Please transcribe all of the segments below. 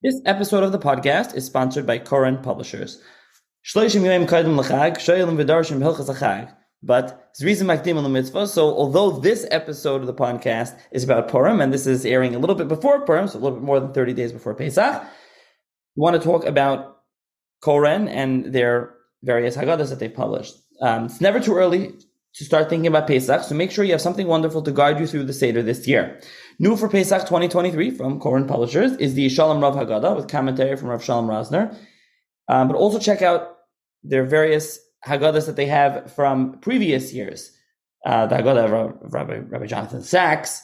This episode of the podcast is sponsored by Koren Publishers. But Zrizim Makdim Mitzvah. So although this episode of the podcast is about Purim, and this is airing a little bit before Purim, so a little bit more than 30 days before Pesach, we want to talk about Koren and their various Haggadahs that they've published. Um, it's never too early to start thinking about Pesach, so make sure you have something wonderful to guide you through the Seder this year. New for Pesach 2023 from Koren Publishers is the Shalom Rav Haggadah with commentary from Rav Shalom Rosner. Um, but also check out their various Haggadahs that they have from previous years. Uh, the Haggadah of Rabbi, Rabbi Jonathan Sacks,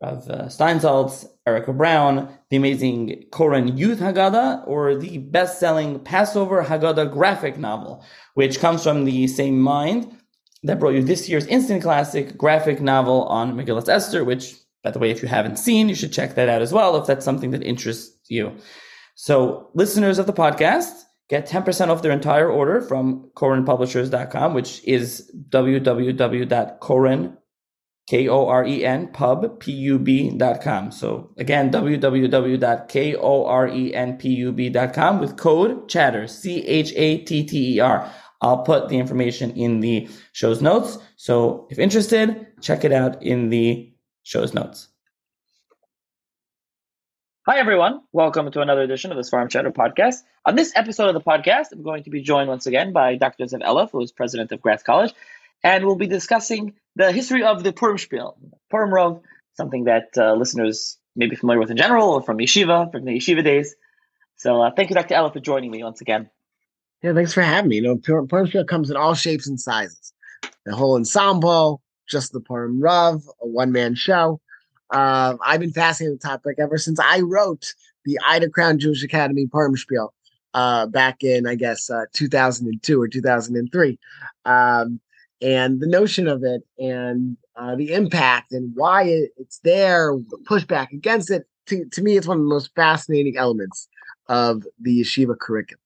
of uh, Steinsaltz, Erica Brown, the amazing Koren Youth Haggadah, or the best-selling Passover Haggadah graphic novel, which comes from the same mind that brought you this year's instant classic graphic novel on Megillat Esther, which by the way, if you haven't seen, you should check that out as well if that's something that interests you. So, listeners of the podcast get 10% off their entire order from korenpublishers.com, which is www.koren, K-O-R-E-N, pub, P-U-B.com. So again, www.korenpub.com with code chatter, C-H-A-T-T-E-R. I'll put the information in the show's notes. So if interested, check it out in the show's notes. Hi, everyone. Welcome to another edition of the Seforim Chatter podcast. On this episode of the podcast, I'm going to be joined once again by Dr. Zev Eleff, who is president of Gratz College, and we'll be discussing the history of the Purim Spiel. Purim Rov, something that uh, listeners may be familiar with in general or from yeshiva, from the yeshiva days. So uh, thank you, Dr. Eleff, for joining me once again. Yeah, thanks for having me. You know, Purim Spiel comes in all shapes and sizes. The whole ensemble, just the Purim Rav, a one man show. Uh, I've been fascinated with the topic ever since I wrote the Ida Crown Jewish Academy Purim Spiel uh, back in, I guess, uh, 2002 or 2003. Um, and the notion of it and uh, the impact and why it, it's there, the pushback against it, to, to me, it's one of the most fascinating elements of the yeshiva curriculum.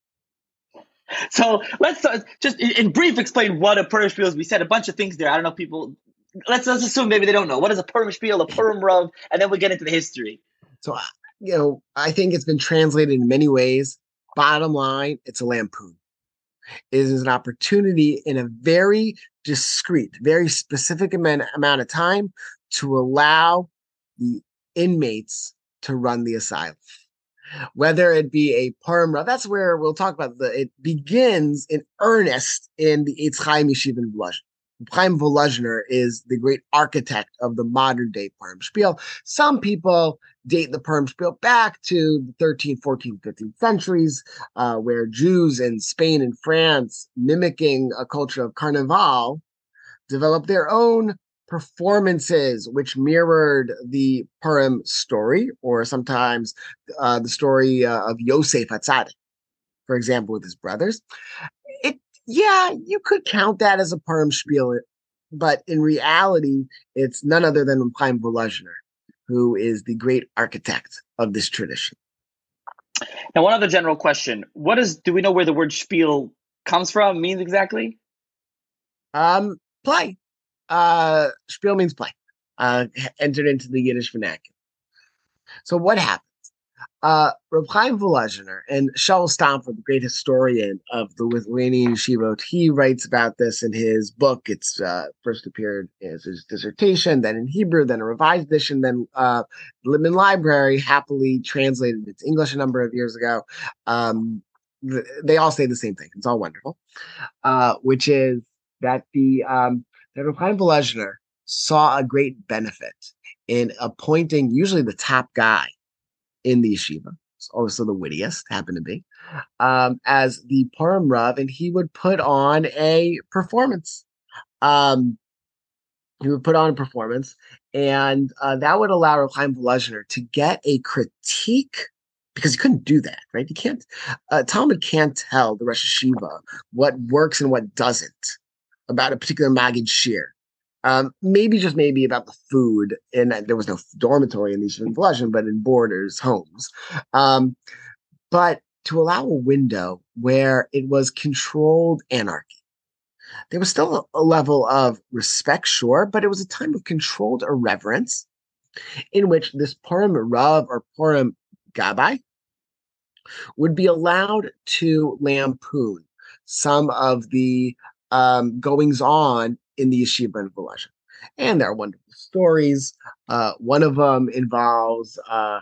So let's uh, just in, brief explain what a Purim Spiel is. We said a bunch of things there. I don't know people let's let's assume maybe they don't know what is a Purim spiel, a Purim rov, and then we get into the history. So you know, I think it's been translated in many ways. Bottom line, it's a lampoon. It is an opportunity in a very discreet, very specific amount of time to allow the inmates to run the asylum. Whether it be a Purim, that's where we'll talk about the. It begins in earnest in the Eitz Chaim Yeshiva in Blush. Chaim is the great architect of the modern day Purim Spiel. Some people date the Purim Spiel back to the 13th, 14th, 15th centuries, uh, where Jews in Spain and France, mimicking a culture of Carnival, developed their own performances which mirrored the Purim story, or sometimes uh, the story uh, of Yosef Atzadik, for example, with his brothers It, yeah, you could count that as a Purim spiel, but in reality, it's none other than Chaim Volozhiner, who is the great architect of this tradition. Now, one other general question: What is? Do we know where the word spiel comes from? Means exactly? Um, play. Uh, spiel means play. Uh, entered into the Yiddish vernacular. So what happened? Uh, Reb Chaim Volozhiner and Shaul Stampfer, the great historian of the Lithuanian Yeshivot, he writes about this in his book. It's uh, first appeared as his dissertation, then in Hebrew, then a revised edition, then uh, Library happily translated it to English a number of years ago. Um, they all say the same thing. It's all wonderful, uh, which is that the um, that Reb Chaim saw a great benefit in appointing usually the top guy in the yeshiva, also the wittiest happened to be, um, as the Purim Rav, and he would put on a performance. Um, he would put on a performance, and uh, that would allow Rav Chaim Volozhiner to get a critique because he couldn't do that, right? He can't. Uh, talmid can't tell the Rosh Yeshiva what works and what doesn't about a particular Maggid Shiur. Um, maybe just maybe about the food, and there was no dormitory in these Flushing, but in boarders' homes. Um, but to allow a window where it was controlled anarchy. There was still a level of respect, sure, but it was a time of controlled irreverence in which this Purim Rav or Purim Gabbai would be allowed to lampoon some of the um, goings on in the yeshiva in Volozhin. And there are wonderful stories. Uh, one of them involves uh,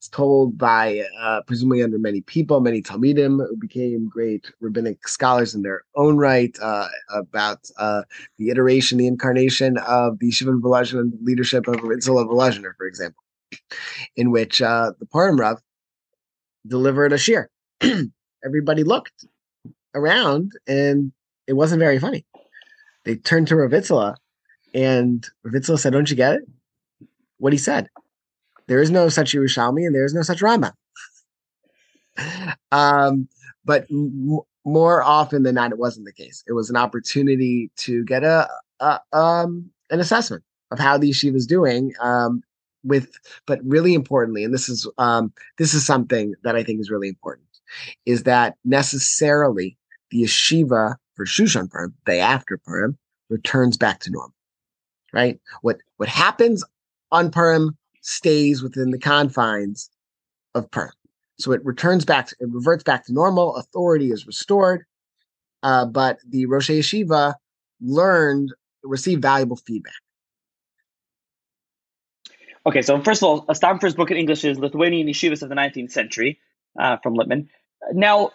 it's told by uh, presumably under many people, many Talmidim who became great rabbinic scholars in their own right uh, about uh, the iteration, the incarnation of the Yeshiva Volozhin leadership of Itzela Volozhiner, for example, in which uh, the Purim Rav delivered a shiur. Everybody looked around and it wasn't very funny. They turned to Ravitzla and Ravitzla said, Don't you get it? What he said. There is no such Yerushalmi and there is no such Rama. um, but m- more often than not, it wasn't the case. It was an opportunity to get a, a um, an assessment of how the yeshiva is doing. Um, with, but really importantly, and this is um, this is something that I think is really important, is that necessarily the yeshiva for Shushan Purim, day after Purim, returns back to normal. Right? What what happens on Purim stays within the confines of Purim. So it returns back, to, it reverts back to normal. Authority is restored, uh, but the Rosh Yeshiva learned, received valuable feedback. Okay, so first of all, Stampfer's book in English is Lithuanian Yeshivas of the 19th Century uh, from Littman. Now,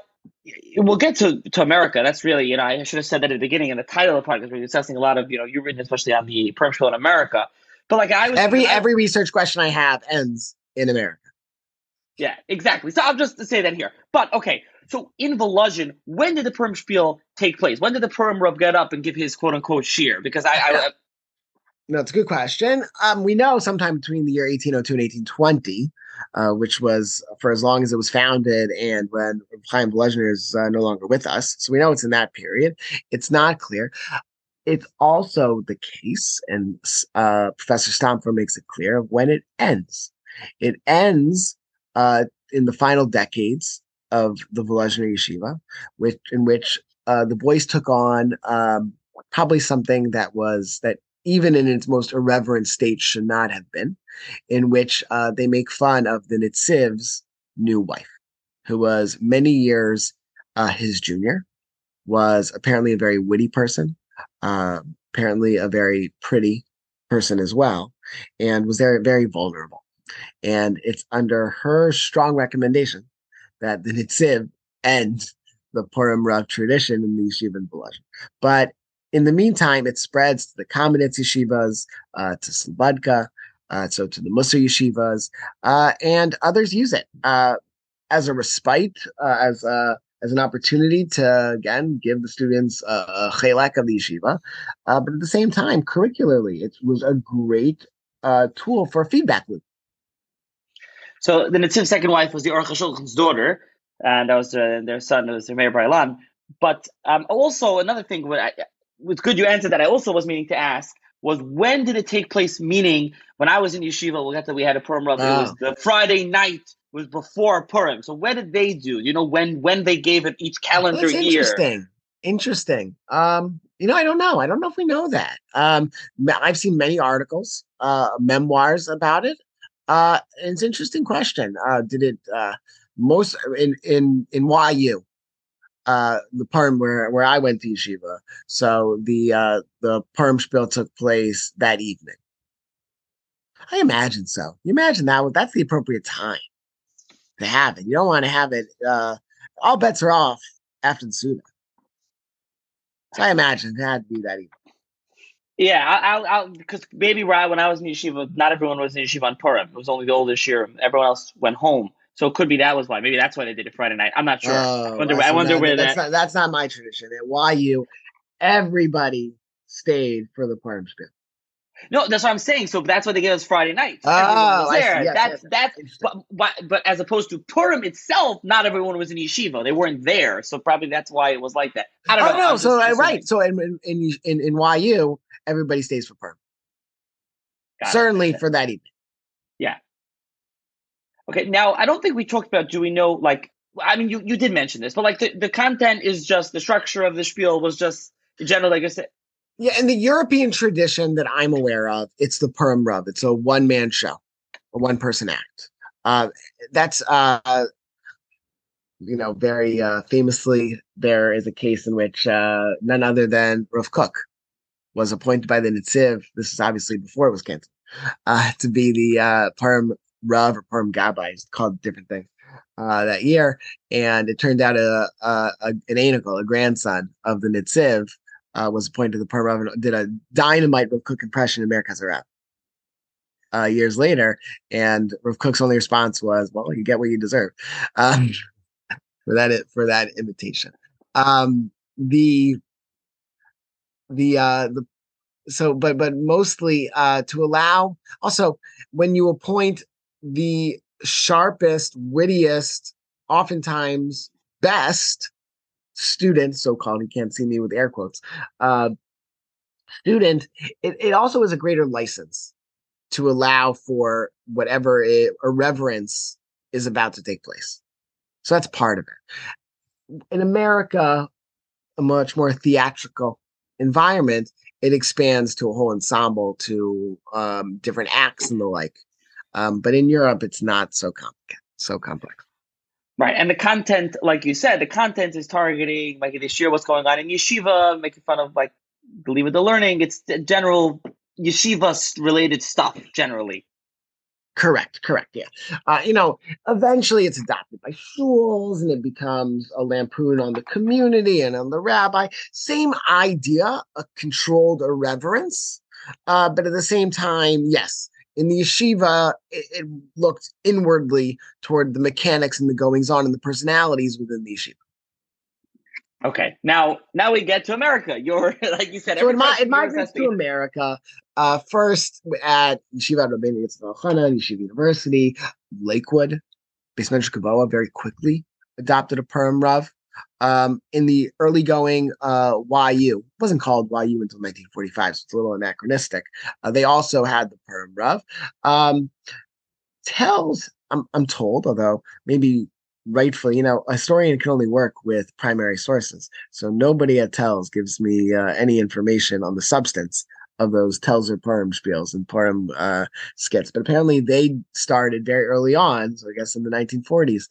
we'll get to, to America. That's really, you know, I should have said that at the beginning in the title of the podcast. We're discussing a lot of, you know, you've written especially on the Purim in America. But like I was every I, every research question I have ends in America. Yeah, exactly. So I'll just say that here. But okay, so in Volozhin, when did the Purim spiel take place? When did the Purim Rub get up and give his quote unquote shiur? Because I, I, no, it's a good question. Um, we know sometime between the year 1802 and 1820, uh, which was for as long as it was founded and when Chaim Volozhin is uh, no longer with us. So we know it's in that period. It's not clear. It's also the case, and uh, Professor Stampfer makes it clear, when it ends. It ends uh, in the final decades of the Volozhiner Yeshiva, which in which uh, the boys took on um, probably something that was that even in its most irreverent state should not have been, in which uh, they make fun of the Nitziv's new wife, who was many years uh, his junior, was apparently a very witty person, uh, apparently a very pretty person as well, and was very, very vulnerable. And it's under her strong recommendation that the Nitziv ends the Purim Rav tradition in the Yeshiva in But in the meantime, it spreads to the Kamenetz yeshivas, uh, to Slobodka, uh, so to the Mussar yeshivas, uh, and others use it uh, as a respite, uh, as a as an opportunity to again give the students a chelak of the yeshiva, uh, but at the same time, curricularly, it was a great tool for a feedback loop. So the Nitziv's second wife was the Aruch daughter, and that was their son, was their Meir Bar-Ilan. But um, also another thing, I, it's good you answered that. I also was meaning to ask was when did it take place? Meaning, when I was in yeshiva, we got that we had a Purim Rav. It was ah. the Friday night was before Purim. So what did they do? You know, when when they gave it each calendar That's year. Interesting. Interesting. Um, you know, I don't know. I don't know if we know that. Um, I've seen many articles, uh, memoirs about it. Uh, it's an interesting question. Uh, did it uh, most in in in YU? Uh, the Purim where where I went to yeshiva. So the uh, the Purim spiel took place that evening. I imagine so. You imagine that that's the appropriate time to have it. You don't want to have it. Uh, all bets are off after the Suda. So I imagine it had to be that evening. Yeah, I'll, because maybe right when I was in yeshiva, not everyone was in yeshiva on Purim. It was only the oldest year. Everyone else went home. So it could be that was why. Maybe that's why they did it Friday night. I'm not sure. Oh, I wonder, I wonder where that's that. Not, that's not my tradition. At YU, everybody stayed for the Purim spiel. No, that's what I'm saying. So that's why they gave us Friday night. Oh, there. Yes, that's yes, that's. But, but, but as opposed to Purim itself, not everyone was in yeshiva. They weren't there, so probably that's why it was like that. I don't oh, know. no, so uh, right. So in in in, in YU, everybody stays for Purim. Got Certainly it. for that evening. Yeah. Okay, now I don't think we talked about do we know like I mean you, you did mention this, but like the, the content is just the structure of the spiel was just general like I said. Yeah, in the European tradition that I'm aware of, it's the Purim Rub. It's a one man show, a one person act. Uh, that's uh, you know, very uh, famously, there is a case in which uh, none other than Rav Kook was appointed by the Nitziv. This is obviously before it was canceled uh, to be the uh, Purim Rav or Purim Gabbai. It's called different things uh, that year, and it turned out a, a, a an anical, a grandson of the Nitziv, uh, was appointed to the Purim Rav and did a dynamite Rav Kook impression in America's Rav. Uh, years later, and Rav Kook's only response was, "Well, you get what you deserve." Um, for that for that invitation. Um, the the uh, the so but but mostly uh, to allow also when you appoint the sharpest, wittiest, oftentimes best student, so called, you can't see me with air quotes, uh, student, it, it also is a greater license to allow for whatever it, irreverence is about to take place. So that's part of it. In America, a much more theatrical environment, it expands to a whole ensemble, to um, different acts and the like. Um, but in Europe, it's not so complicated, so complex. Right, and the content, like you said, the content is targeting like this year what's going on in yeshiva, making fun of like believe in the learning. It's general yeshiva related stuff generally. Correct, correct. Yeah. Uh, you know, eventually it's adopted by schools and it becomes a lampoon on the community and on the rabbi. Same idea, a controlled irreverence. Uh, but at the same time, yes, in the yeshiva, it, it, looked inwardly toward the mechanics and the goings on and the personalities within the yeshiva. Okay, now now we get to America. You're like you said. So it, it migrates to America. Uh, first at Yeshiva Rabbeinu Yitzchak Elchanan, Yeshiva University, Lakewood, Beis Medrash Govoha very quickly adopted a Purim Rav. Um, in the early going uh, YU, it wasn't called YU until 1945, so it's a little anachronistic. Uh, they also had the perm Rav. Um, tells, I'm, I'm told, although maybe rightfully, you know, a historian can only work with primary sources. So nobody at Telz gives me uh, any information on the substance of those Tells or Purim spiels and Purim uh, skits. But apparently they started very early on, so I guess in the 1940s,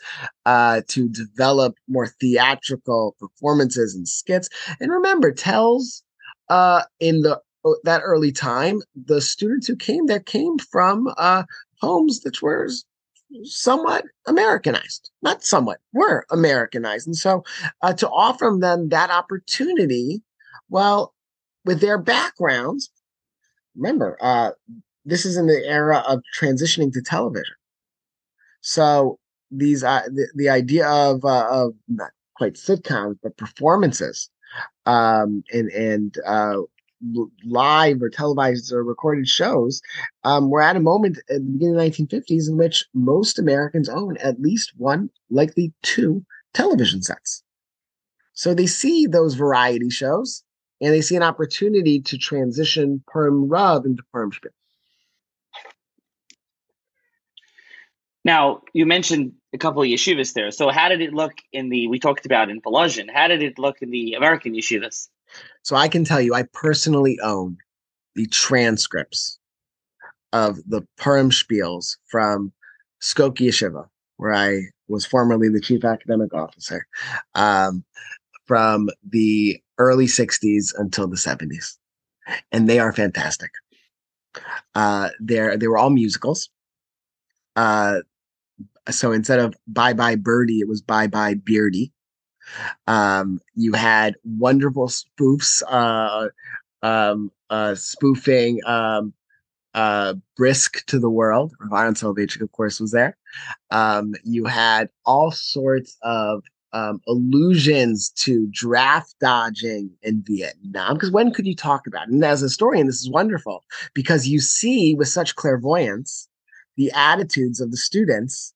uh, to develop more theatrical performances and skits. And remember, Telz uh, in the that early time, the students who came there came from uh, homes that were somewhat Americanized, not somewhat, were Americanized. And so uh, to offer them that opportunity, well, with their backgrounds, remember, uh, this is in the era of transitioning to television. So these, uh, the, the idea of, uh, of not quite sitcoms, but performances, um, and, and, uh, live or televised or recorded shows, um, we're at a moment at the beginning of the 1950s in which most Americans own at least one, likely two television sets. So they see those variety shows and they see an opportunity to transition Purim Rav into Purim Spiel. Now, you mentioned a couple of yeshivas there. So how did it look in the, we talked about in Volozhin, how did it look in the American yeshivas? So I can tell you, I personally own the transcripts of the Purim spiels from Skokie Yeshiva, where I was formerly the chief academic officer, um, from the early 60s until the 70s. And they are fantastic. Uh, they're, they were all musicals. Uh, so instead of Bye Bye Birdie, it was Bye Bye Beardy. Um, you had wonderful spoofs, uh, um, uh, spoofing um, uh, Brisk to the World. Aaron Soloveitchik, of course, was there. Um, you had all sorts of um, allusions to draft dodging in Vietnam. Because when could you talk about it? And as a historian, this is wonderful because you see with such clairvoyance the attitudes of the students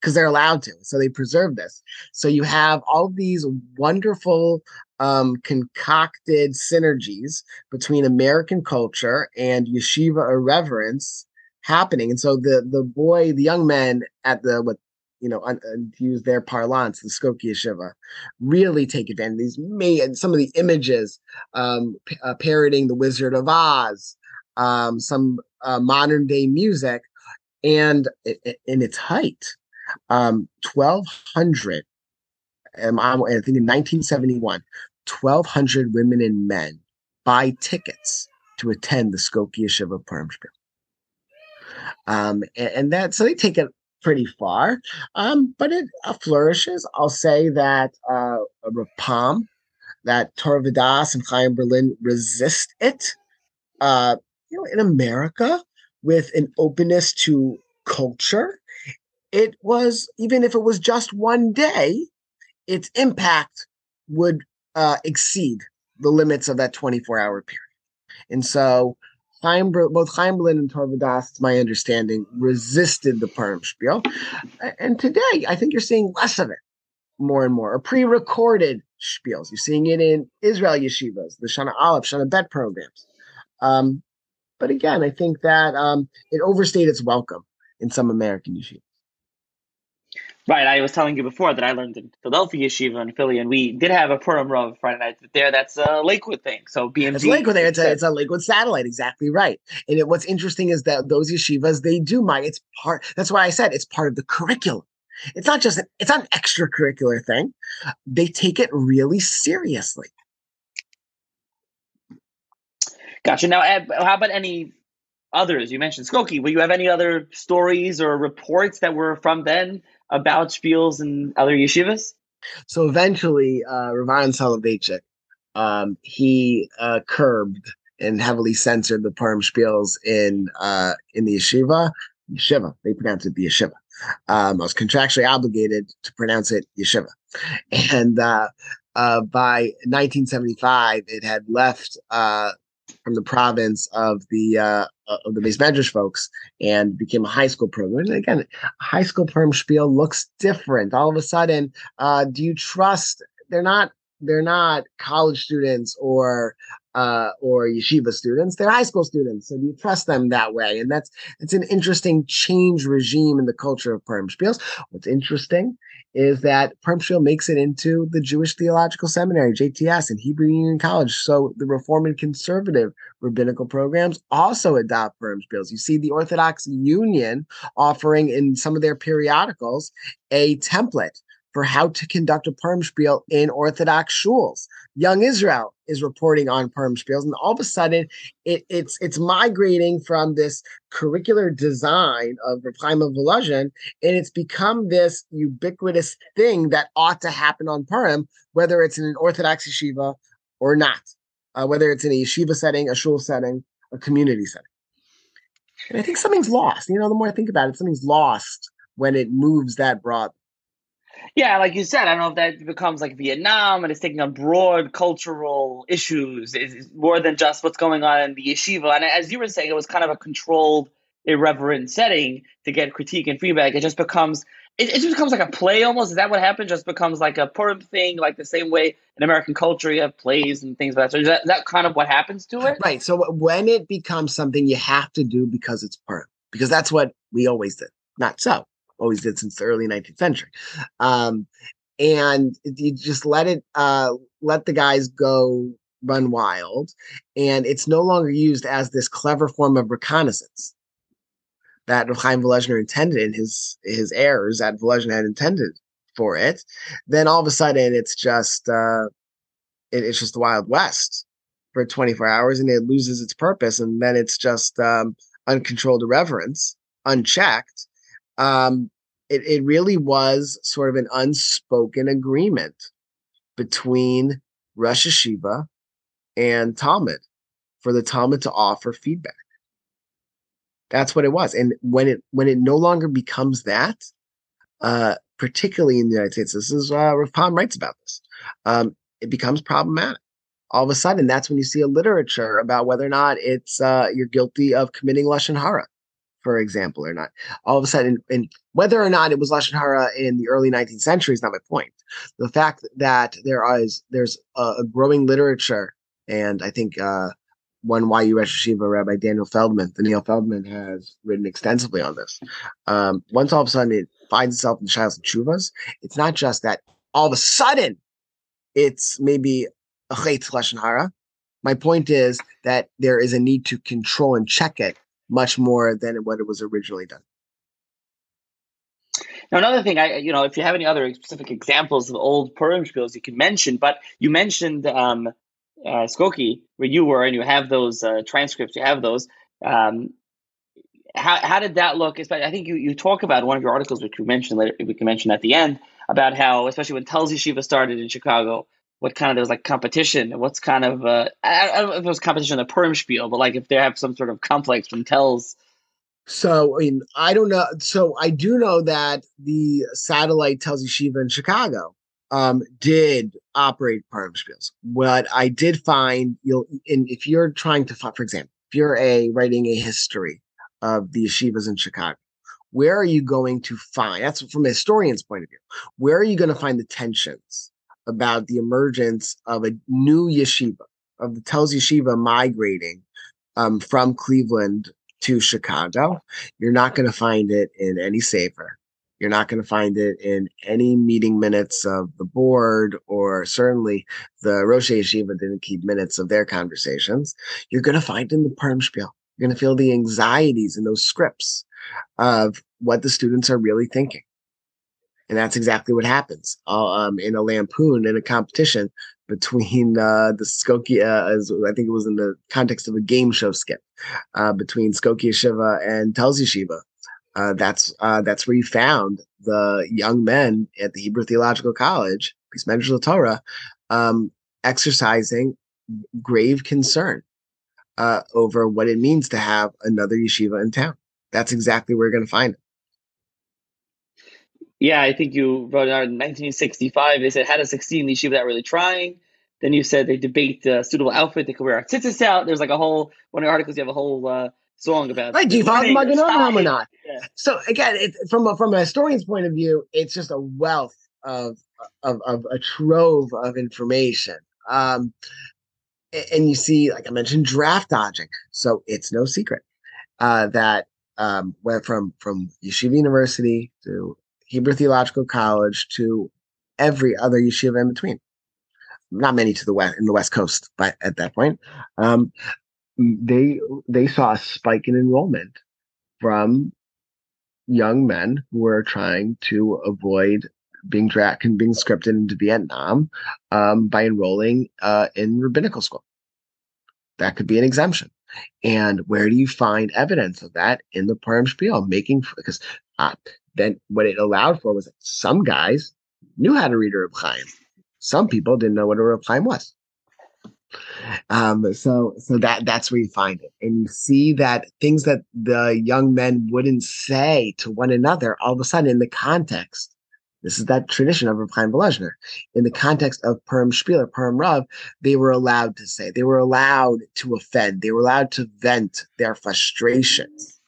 because they're allowed to. So they preserve this. So you have all these wonderful um, concocted synergies between American culture and yeshiva irreverence happening. And so the the boy, the young men at the what you know, un, un, use their parlance, the Skokie Yeshiva, really take advantage of these made some of the images, um, p- uh, parroting the Wizard of Oz, um, some uh, modern day music, and in its height, um, 1200 um, I think in 1971, 1,200 women and men buy tickets to attend the Skokie Yeshiva Purim. Um, and, and, that so they take it pretty far, um, but it uh, flourishes. I'll say that uh, Rapam, that Torah Vodaas and Chaim Berlin resist it. Uh, you know, in America, with an openness to culture, it was even if it was just one day, its impact would uh, exceed the limits of that 24 hour period. And so Both Chaim Berlin and Torah Vodaas, to my understanding, resisted the Purim spiel. And today, I think you're seeing less of it more and more, or pre-recorded spiels. You're seeing it in Israel yeshivas, the Shana Aleph, Shana Bet programs. Um, but again, I think that um, it overstayed its welcome in some American yeshivas. Right. I was telling you before that I learned in Philadelphia Yeshiva in Philly, and we did have a Purim Rav Friday night there. That's a Lakewood thing. So BMG. It's Lakewood there. It's a, it's a Lakewood satellite. Exactly right. And it, what's interesting is that those yeshivas, they do my, it's part, that's why I said it's part of the curriculum. It's not just, an, it's not an extracurricular thing. They take it really seriously. Gotcha. Now, eh, how about any others? You mentioned Skokie. Will you have any other stories or reports that were from then about spiels and other yeshivas? So eventually, uh, Ravan Soloveitchik, um, he uh, curbed and heavily censored the Purim spiels in uh, in the yeshiva. Yeshiva, they pronounce it the yeshiva. Um, I was contractually obligated to pronounce it yeshiva, and uh, uh, by 1975, it had left uh, from the province of the uh, of the beis medrash folks and became a high school program. And again, high school perm spiel looks different. All of a sudden, uh, do you trust? They're not they're not college students or uh, or yeshiva students. They're high school students. So do you trust them that way? And that's it's an interesting change regime in the culture of perm spiels. What's interesting is that Purim makes it into the Jewish Theological Seminary, JTS, and Hebrew Union College. So the Reform and Conservative rabbinical programs also adopt Purim You see the Orthodox Union offering in some of their periodicals a template for how to conduct a Purim Spiel in Orthodox shuls. Young Israel is reporting on Spiels, and all of a sudden, it, it's it's migrating from this curricular design of Chaim Volozhin, and it's become this ubiquitous thing that ought to happen on Purim, whether it's in an Orthodox yeshiva or not, uh, whether it's in a yeshiva setting, a shul setting, a community setting. And I think something's lost. You know, the more I think about it, something's lost when it moves that broad. Yeah, like you said, I don't know if that becomes like Vietnam and it's taking on broad cultural issues. It's more than just what's going on in the yeshiva. And as you were saying, it was kind of a controlled, irreverent setting to get critique and feedback. It just becomes it, it just becomes like a play almost. Is that what happened? Just becomes like a Purim thing, like the same way in American culture you have plays and things like that. So is that, is that kind of what happens to it? Right. So when it becomes something you have to do because it's Purim, because that's what we always did. Not so always did since the early 19th century. Um, and you just let it uh, let the guys go run wild, and it's no longer used as this clever form of reconnaissance that Chaim Volozhiner intended in his his errors that Volozhiner had intended for it. Then all of a sudden, it's just uh, it, it's just the Wild West for 24 hours, and it loses its purpose, and then it's just um, uncontrolled irreverence, unchecked, um, it, it really was sort of an unspoken agreement between Rosh Hashiva and Talmud for the Talmud to offer feedback. That's what it was. And when it when it no longer becomes that, uh, particularly in the United States, this is uh, Rav Pam writes about this. Um, it becomes problematic. All of a sudden, that's when you see a literature about whether or not it's uh, you're guilty of committing lashon hara for example, or not. All of a sudden, and whether or not it was lashon hara in the early 19th century is not my point. The fact that there is there's a, a growing literature, and I think uh, one YU Rosh Hashiva Rabbi Daniel Feldman, Daniel Feldman, has written extensively on this. Um, once all of a sudden it finds itself in Shilas and Chuvas, it's not just that all of a sudden it's maybe a chait lashon hara. My point is that there is a need to control and check it much more than what it was originally done. Now, another thing, I you know, if you have any other specific examples of old Purim spiels, you can mention. But you mentioned um, uh, Skokie, where you were, and you have those uh, transcripts. You have those. Um, how, how did that look? I think you, you talk about one of your articles, which you mentioned later. We can mention at the end about how, especially when Telz Yeshiva started in Chicago, what kind of there's like competition. What's kind of uh, I, I don't know if was competition in the perm spiel, but like if they have some sort of conflict from Telz so, I mean, I don't know. So, I do know that the satellite Telz Yeshiva in Chicago um, did operate perm spiels. What I did find, you'll, if you're trying to, find, for example, if you're a writing a history of the yeshivas in Chicago, where are you going to find? That's from a historian's point of view. Where are you going to find the tensions about the emergence of a new yeshiva of the Telz Yeshiva migrating um, from Cleveland to Chicago. You're not going to find it in any sefer. You're not going to find it in any meeting minutes of the board, or certainly the Rosh Yeshiva didn't keep minutes of their conversations. You're going to find it in the Purim spiel. You're going to feel the anxieties in those scripts of what the students are really thinking. And that's exactly what happens um, in a lampoon in a competition between uh, the Skokie, uh, as I think it was in the context of a game show skit uh, between Skokie Yeshiva and Telz Yeshiva. Uh, that's uh, that's where you found the young men at the Hebrew Theological College, Beis Medrash LaTorah, um, exercising grave concern uh, over what it means to have another yeshiva in town. That's exactly where you're going to find it. Yeah, I think you wrote out in 1965. They said how to succeed in the yeshiva without really trying. Then you said they debate the suitable outfit. They could wear a tzitzis out. There's like a whole one of the articles. You have a whole uh, song about. Right, do you follow Magen Avraham or not? Yeah. So again, it, from a, from a historian's point of view, it's just a wealth of of, of a trove of information. Um, and you see, like I mentioned, draft dodging. So it's no secret uh, that um, went from from Yeshiva University to Hebrew Theological College to every other yeshiva in between. Not many to the west in the West Coast, but at that point, um, they they saw a spike in enrollment from young men who were trying to avoid being drafted and being scripted into Vietnam um, by enrolling uh, in rabbinical school. That could be an exemption. And where do you find evidence of that in the Purim Spiel? Making because uh, then what it allowed for was some guys knew how to read a Reb. Some people didn't know what a Reb was. Um, so so that that's where you find it, and you see that things that the young men wouldn't say to one another, all of a sudden in the context, this is that tradition of Reb Chaim. In the context of Purim Spieler, Perm Rav, they were allowed to say, they were allowed to offend, they were allowed to vent their frustrations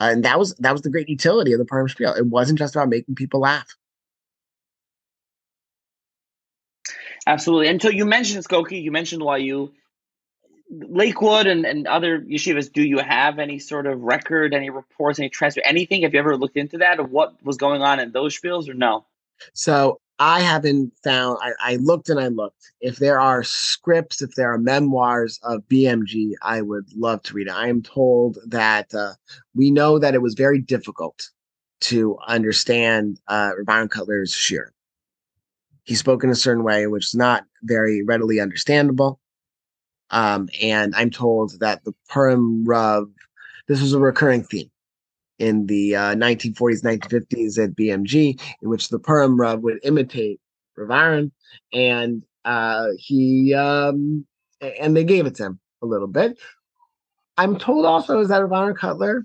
and that was that was the great utility of the Purim Spiel. It wasn't just about making people laugh. Absolutely. And so you mentioned Skokie, you mentioned YU. Lakewood and, and other yeshivas, do you have any sort of record, any reports, any transfer, anything? Have you ever looked into that of what was going on in those spiels or no? So I haven't found. I, I, looked and I looked. If there are scripts, if there are memoirs of BMG, I would love to read it. I am told that uh, we know that it was very difficult to understand uh, Byron Cutler's Shiur. He spoke in a certain way, which is not very readily understandable. Um, and I'm told that the Purim Rav, this was a recurring theme in the uh, 1940s, 1950s at BMG, in which the Purim Rav would imitate Rav Aaron, and uh, he um, and they gave it to him a little bit. I'm told also is that Rav Aaron Kotler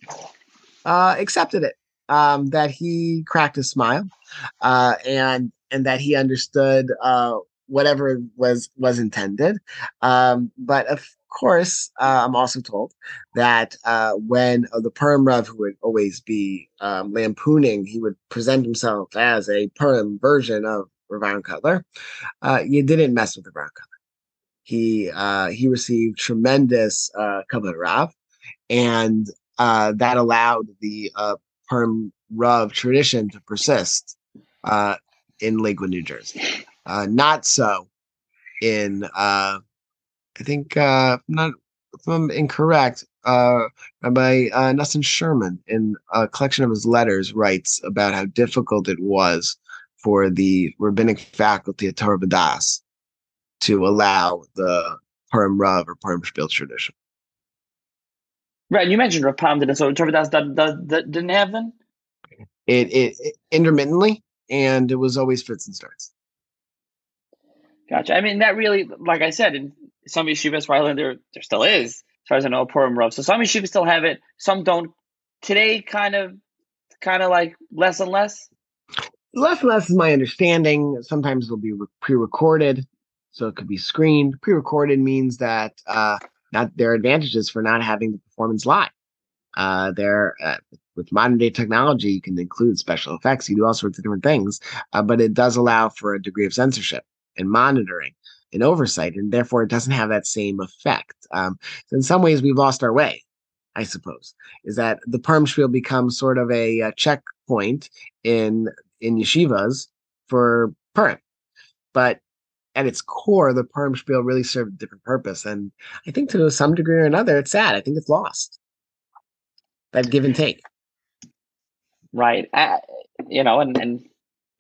uh, accepted it, um, that he cracked a smile, uh, and and that he understood uh, whatever was was intended. Um, but of course, uh, I'm also told that uh, when uh, the Purim Rav, who would always be um, lampooning, he would present himself as a Purim version of Rav Kotler. Uh, you didn't mess with the Brown Kotler. He uh, he received tremendous uh, Kabbalah Rav, and uh, that allowed the uh, Purim Rav tradition to persist in Lakewood, New Jersey. Not so in I think uh, not if I'm incorrect, uh, Rabbi uh, Nassim Sherman, in a collection of his letters, writes about how difficult it was for the rabbinic faculty at Torah Vodaas to allow the Purim Rav or Purim Spiel tradition. Right, you mentioned Rav didn't, so Torah Vodaas didn't have them? It, it, it intermittently, and it was always fits and starts. Gotcha. I mean, that really, like I said, in some yeshivas for Ireland, there still is, as far as I know, Purim Rav. So some yeshivas still have it, some don't. Today, kind of, kind of like less and less. Less and less is my understanding. Sometimes it'll be pre-recorded, so it could be screened. Pre-recorded means that uh, not there are advantages for not having the performance live. Uh, there, uh, with modern day technology, you can include special effects. You do all sorts of different things, uh, but it does allow for a degree of censorship and monitoring and oversight, and therefore it doesn't have that same effect. Um, so in some ways, we've lost our way. I suppose is that the perm becomes sort of a, a checkpoint in in yeshivas for Purim, but at its core, the spiel really served a different purpose, and I think to some degree or another, it's sad. I think it's lost that give and take. Right. Uh, you know, and, and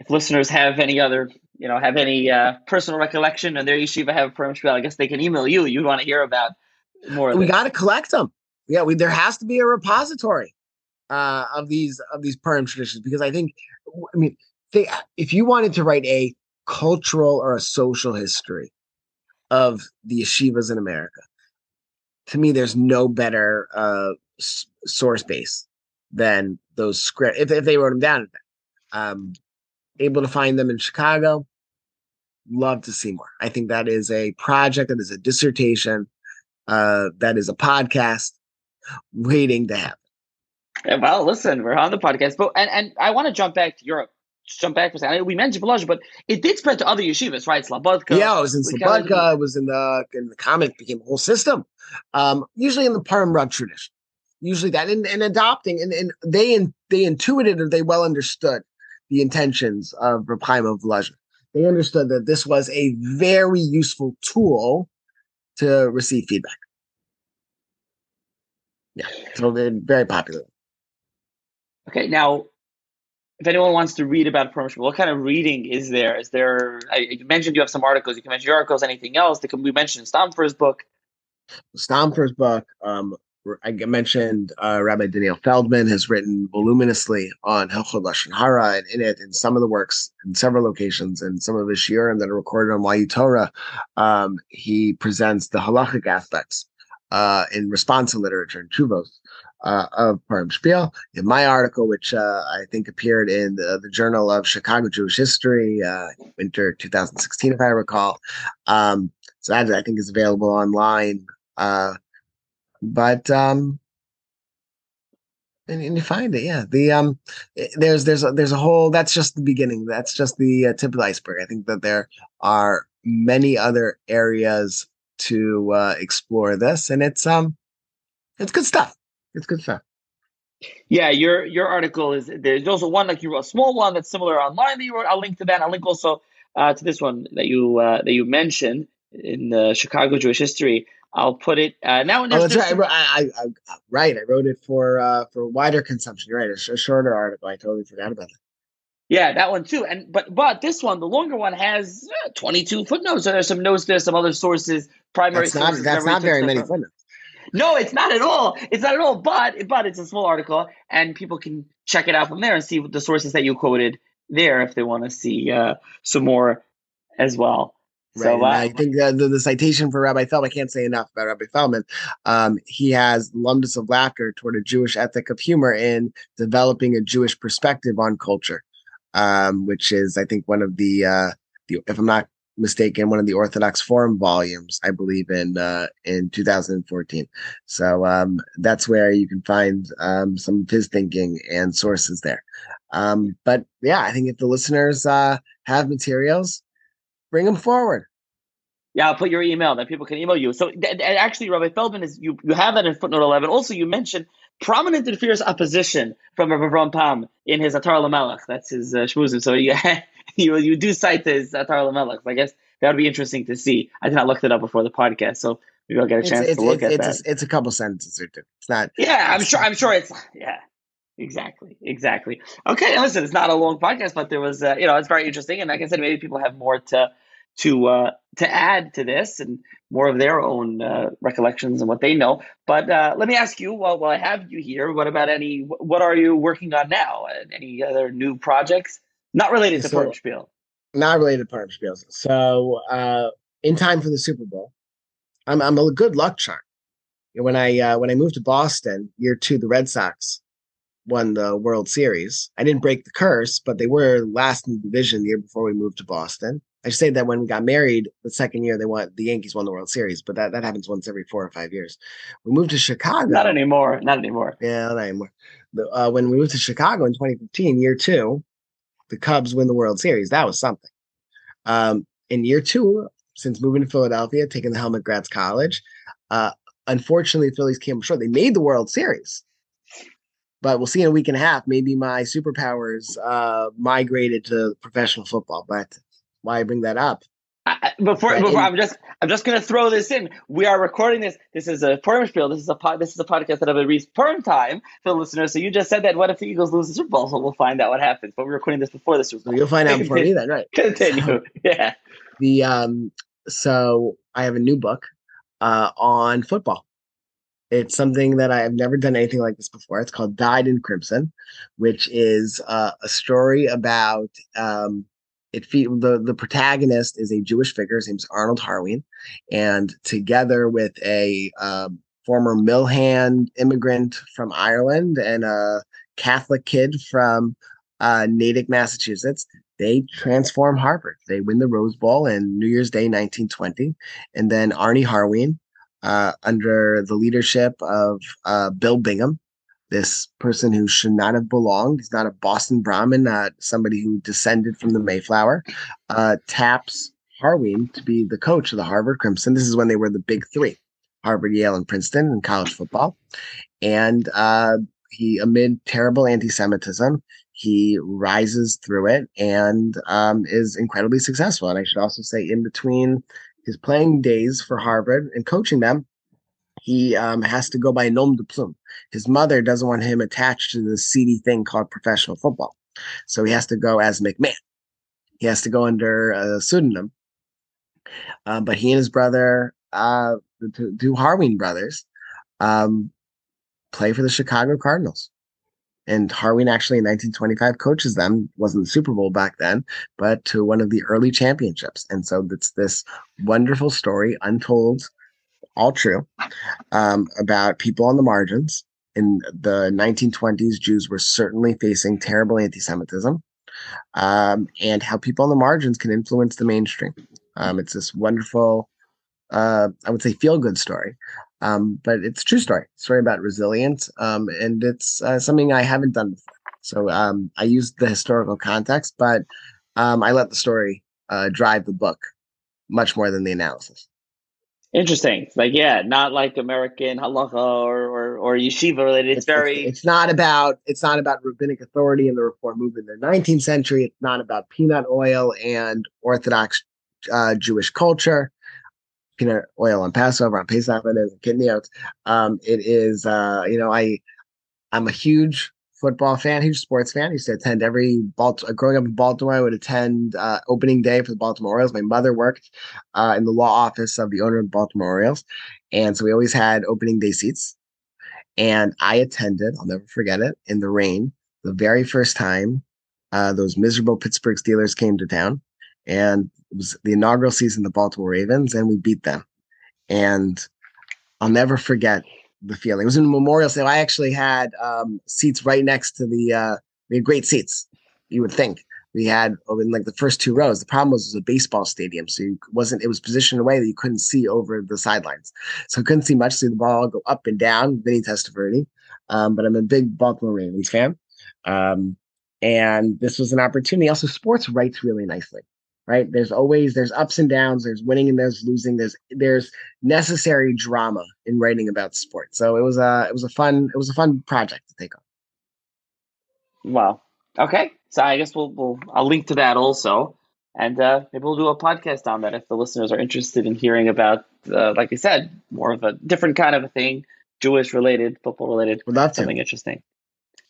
if listeners have any other you know have any uh, personal recollection and their yeshiva have a Purim Spiel, I guess they can email you. You'd want to hear about more. we got to collect them. Yeah, we, there has to be a repository uh, of these of these Purim traditions because I think, I mean, they, if you wanted to write a cultural or a social history of the yeshivas in America, to me, there's no better uh, s- source base than those script if, if they wrote them down. Um, able to find them in Chicago, love to see more. I think that is a project, that is a dissertation, uh, that is a podcast waiting to happen. Yeah, well, listen, we're on the podcast, but and, and I want to jump back to Europe. Just jump back for a second. We mentioned Volozhin, but it did spread to other yeshivas, right? Slobodka. Yeah, it was in Slobodka. It was in the in the comic became a whole system. Um, usually in the Purim Rav tradition. Usually that and, and adopting and, and they in, they intuited or they well understood the intentions of of Volozhin they understood that this was a very useful tool to receive feedback. Yeah, so they're very popular. Okay, now, if anyone wants to read about promotion, what kind of reading is there? Is there? I mentioned you have some articles. You can mention your articles. Anything else? That can we mention Stampfer's book? Stampfer's book. Um, I mentioned uh, Rabbi Daniel Feldman has written voluminously on Hilchot Lashon Hara, and in it, in some of the works, in several locations, and some of his shiurim that are recorded on YU Torah, um, he presents the halachic aspects uh, in response to literature and chuvos uh, of Purim Spiel. In my article, which uh, I think appeared in the, the, Journal of Chicago Jewish History, uh, winter 2016, if I recall. Um, so that I think is available online. Uh, but um and, and you find it yeah the um eh, there's there's a, there's a whole that's just the beginning that's just the uh, tip of the iceberg i think that there are many other areas to uh, explore this and it's um it's good stuff it's good stuff yeah, your your article is there's also one like you wrote a small one that's similar online that you wrote. I'll link to that. I'll link also uh, to this one that you uh, that you mentioned in the Chicago Jewish History. I'll put it uh, now. And oh, that's right. I, I, I, right. I wrote it for uh, for wider consumption. You're right. A, sh- a shorter article. I totally forgot about that. Yeah, that one too. And but but this one, the longer one, has uh, 22 footnotes. So there's some notes. there, some other sources. Primary. That's not. Sources, that's not very many footnotes. No, it's not at all. It's not at all. But but it's a small article, and people can check it out from there and see the sources that you quoted there if they want to see uh, some more as well. Right. So, uh, I think the, the, the, citation for Rabbi Feldman, I can't say enough about Rabbi Feldman. Um, he has Lomdus of Laughter toward a Jewish ethic of humor in developing a Jewish perspective on culture, um, which is, I think, one of the, uh, the, if I'm not mistaken, one of the Orthodox Forum volumes, I believe, in uh, in 2014. So um, that's where you can find um, some of his thinking and sources there. Um, but yeah, I think if the listeners uh, have materials, bring them forward. Yeah, I'll put your email that people can email you. So th- th- actually, Rabbi Feldman is you. You have that in footnote eleven. Also, you mentioned prominent and fierce opposition from Rabbi Ron Pam in his Atar Lamelech. That's his uh, shmuzim. So you, you you do cite his Atar Lamelech. I guess that would be interesting to see. I did not look that up before the podcast, so Maybe I'll get a chance it's, to look it's, at it's, that. A, it's a couple sentences or two. It's not. Yeah, I'm sure. I'm sure it's yeah. Exactly. Exactly. Okay. Listen, it's not a long podcast, but there was, uh, you know, it's very interesting, and like I said, maybe people have more to to uh, to add to this and more of their own uh, recollections and what they know. But uh, let me ask you, while while I have you here, what about any? What are you working on now? and Any other new projects not related to So- so, Spiel? not related to Purim Spiels. So uh, in time for the Super Bowl, I'm I'm a good luck charm. When I uh, when I moved to Boston, year two, the Red Sox won the World Series. I didn't break the curse, but they were last in the division the year before we moved to Boston. I say that when we got married, the second year they won, the Yankees won the World Series, but that, that happens once every four or five years. We moved to Chicago. Not anymore. Not anymore. Yeah, not anymore. Uh, when we moved to Chicago in 2015, year two, the Cubs win the World Series. That was something. Um, in year two, since moving to Philadelphia, taking the Helmet Gratz College, uh, unfortunately, the Phillies came short. They made the World Series, but we'll see in a week and a half. Maybe my superpowers uh, migrated to professional football. But why I bring that up? I, I- before, before and- I'm just I'm just gonna throw this in. We are recording this. This is a Purim spiel. This is a pod, this is a podcast that will reach Purim time for the listeners. So you just said that. What if the Eagles lose the Super Bowl? So we'll find out what happens. But we're recording this before the Super Bowl. you'll find out before me then, right? Continue. Yeah. the um so i have a new book uh on football it's something that i've never done anything like this before it's called dyed in crimson which is uh, a story about um it fe- the the protagonist is a jewish figure his name's arnold Horween and together with a um, former mill hand immigrant from ireland and a catholic kid from uh, natick massachusetts they transform Harvard. They win the Rose Bowl in New Year's Day, 1920. And then Arnie Horween, uh, under the leadership of uh, Bill Bingham, this person who should not have belonged, he's not a Boston Brahmin, not somebody who descended from the Mayflower, uh, taps Horween to be the coach of the Harvard Crimson. This is when they were the big three Harvard, Yale, and Princeton in college football. And uh, he, amid terrible anti Semitism, he rises through it and um, is incredibly successful. And I should also say, in between his playing days for Harvard and coaching them, he um, has to go by nom de plume. His mother doesn't want him attached to this seedy thing called professional football. So he has to go as McMahon. He has to go under a pseudonym. Uh, but he and his brother, uh, the two, two Horween brothers, um, play for the Chicago Cardinals and Horween actually in 1925 coaches them wasn't the Super Bowl back then, but to one of the early championships. And so it's this wonderful story, untold, all true, um, about people on the margins. In the 1920s, Jews were certainly facing terrible anti-Semitism, um, and how people on the margins can influence the mainstream. Um, it's this wonderful, uh, I would say, feel-good story um, but it's a true story story about resilience um, and it's uh, something i haven't done before so um, i used the historical context but i let the story uh, drive the book much more than the analysis Interesting. Like yeah, not like American halacha or or, or yeshiva related. It's, very it's, not about it's not about rabbinic authority and the reform movement in the 19th century it's not about peanut oil and orthodox uh, jewish culture peanut oil on Passover, on Pesach, and kitniyot. Um, it is, uh, you know, I, I'm a huge football fan, huge sports fan. I used to attend every Baltimore, growing up in Baltimore, I would attend uh, opening day for the Baltimore Orioles. My mother worked uh, in the law office of the owner of the Baltimore Orioles. And so we always had opening day seats. And I attended, I'll never forget it, in the rain, the very first time uh, those miserable Pittsburgh Steelers came to town. And it was the inaugural season of the Baltimore Ravens, and we beat them. And I'll never forget the feeling. It was in Memorial Stadium. I actually had um, seats right next to the. Uh, we had great seats. You would think we had over in like the first two rows. The problem was it was a baseball stadium, so you wasn't. It was positioned in a way that you couldn't see over the sidelines, so I couldn't see much. See the ball go up and down. Vinny Testaverde, um, but I'm a big Baltimore Ravens fan, um, and this was an opportunity. Also, sports writes really nicely right there's always there's ups and downs there's winning and there's losing there's there's necessary drama in writing about sport so it was a it was a fun it was a fun project to take on Wow. Okay. So I guess we'll we'll I'll link to that also. and uh, maybe we'll do a podcast on that if the listeners are interested in hearing about, uh, like I said, more of a different kind of a thing, Jewish related, football related, Would love to. something interesting.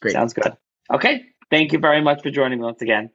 Great. Sounds good. Okay. Thank you very much for joining me once again.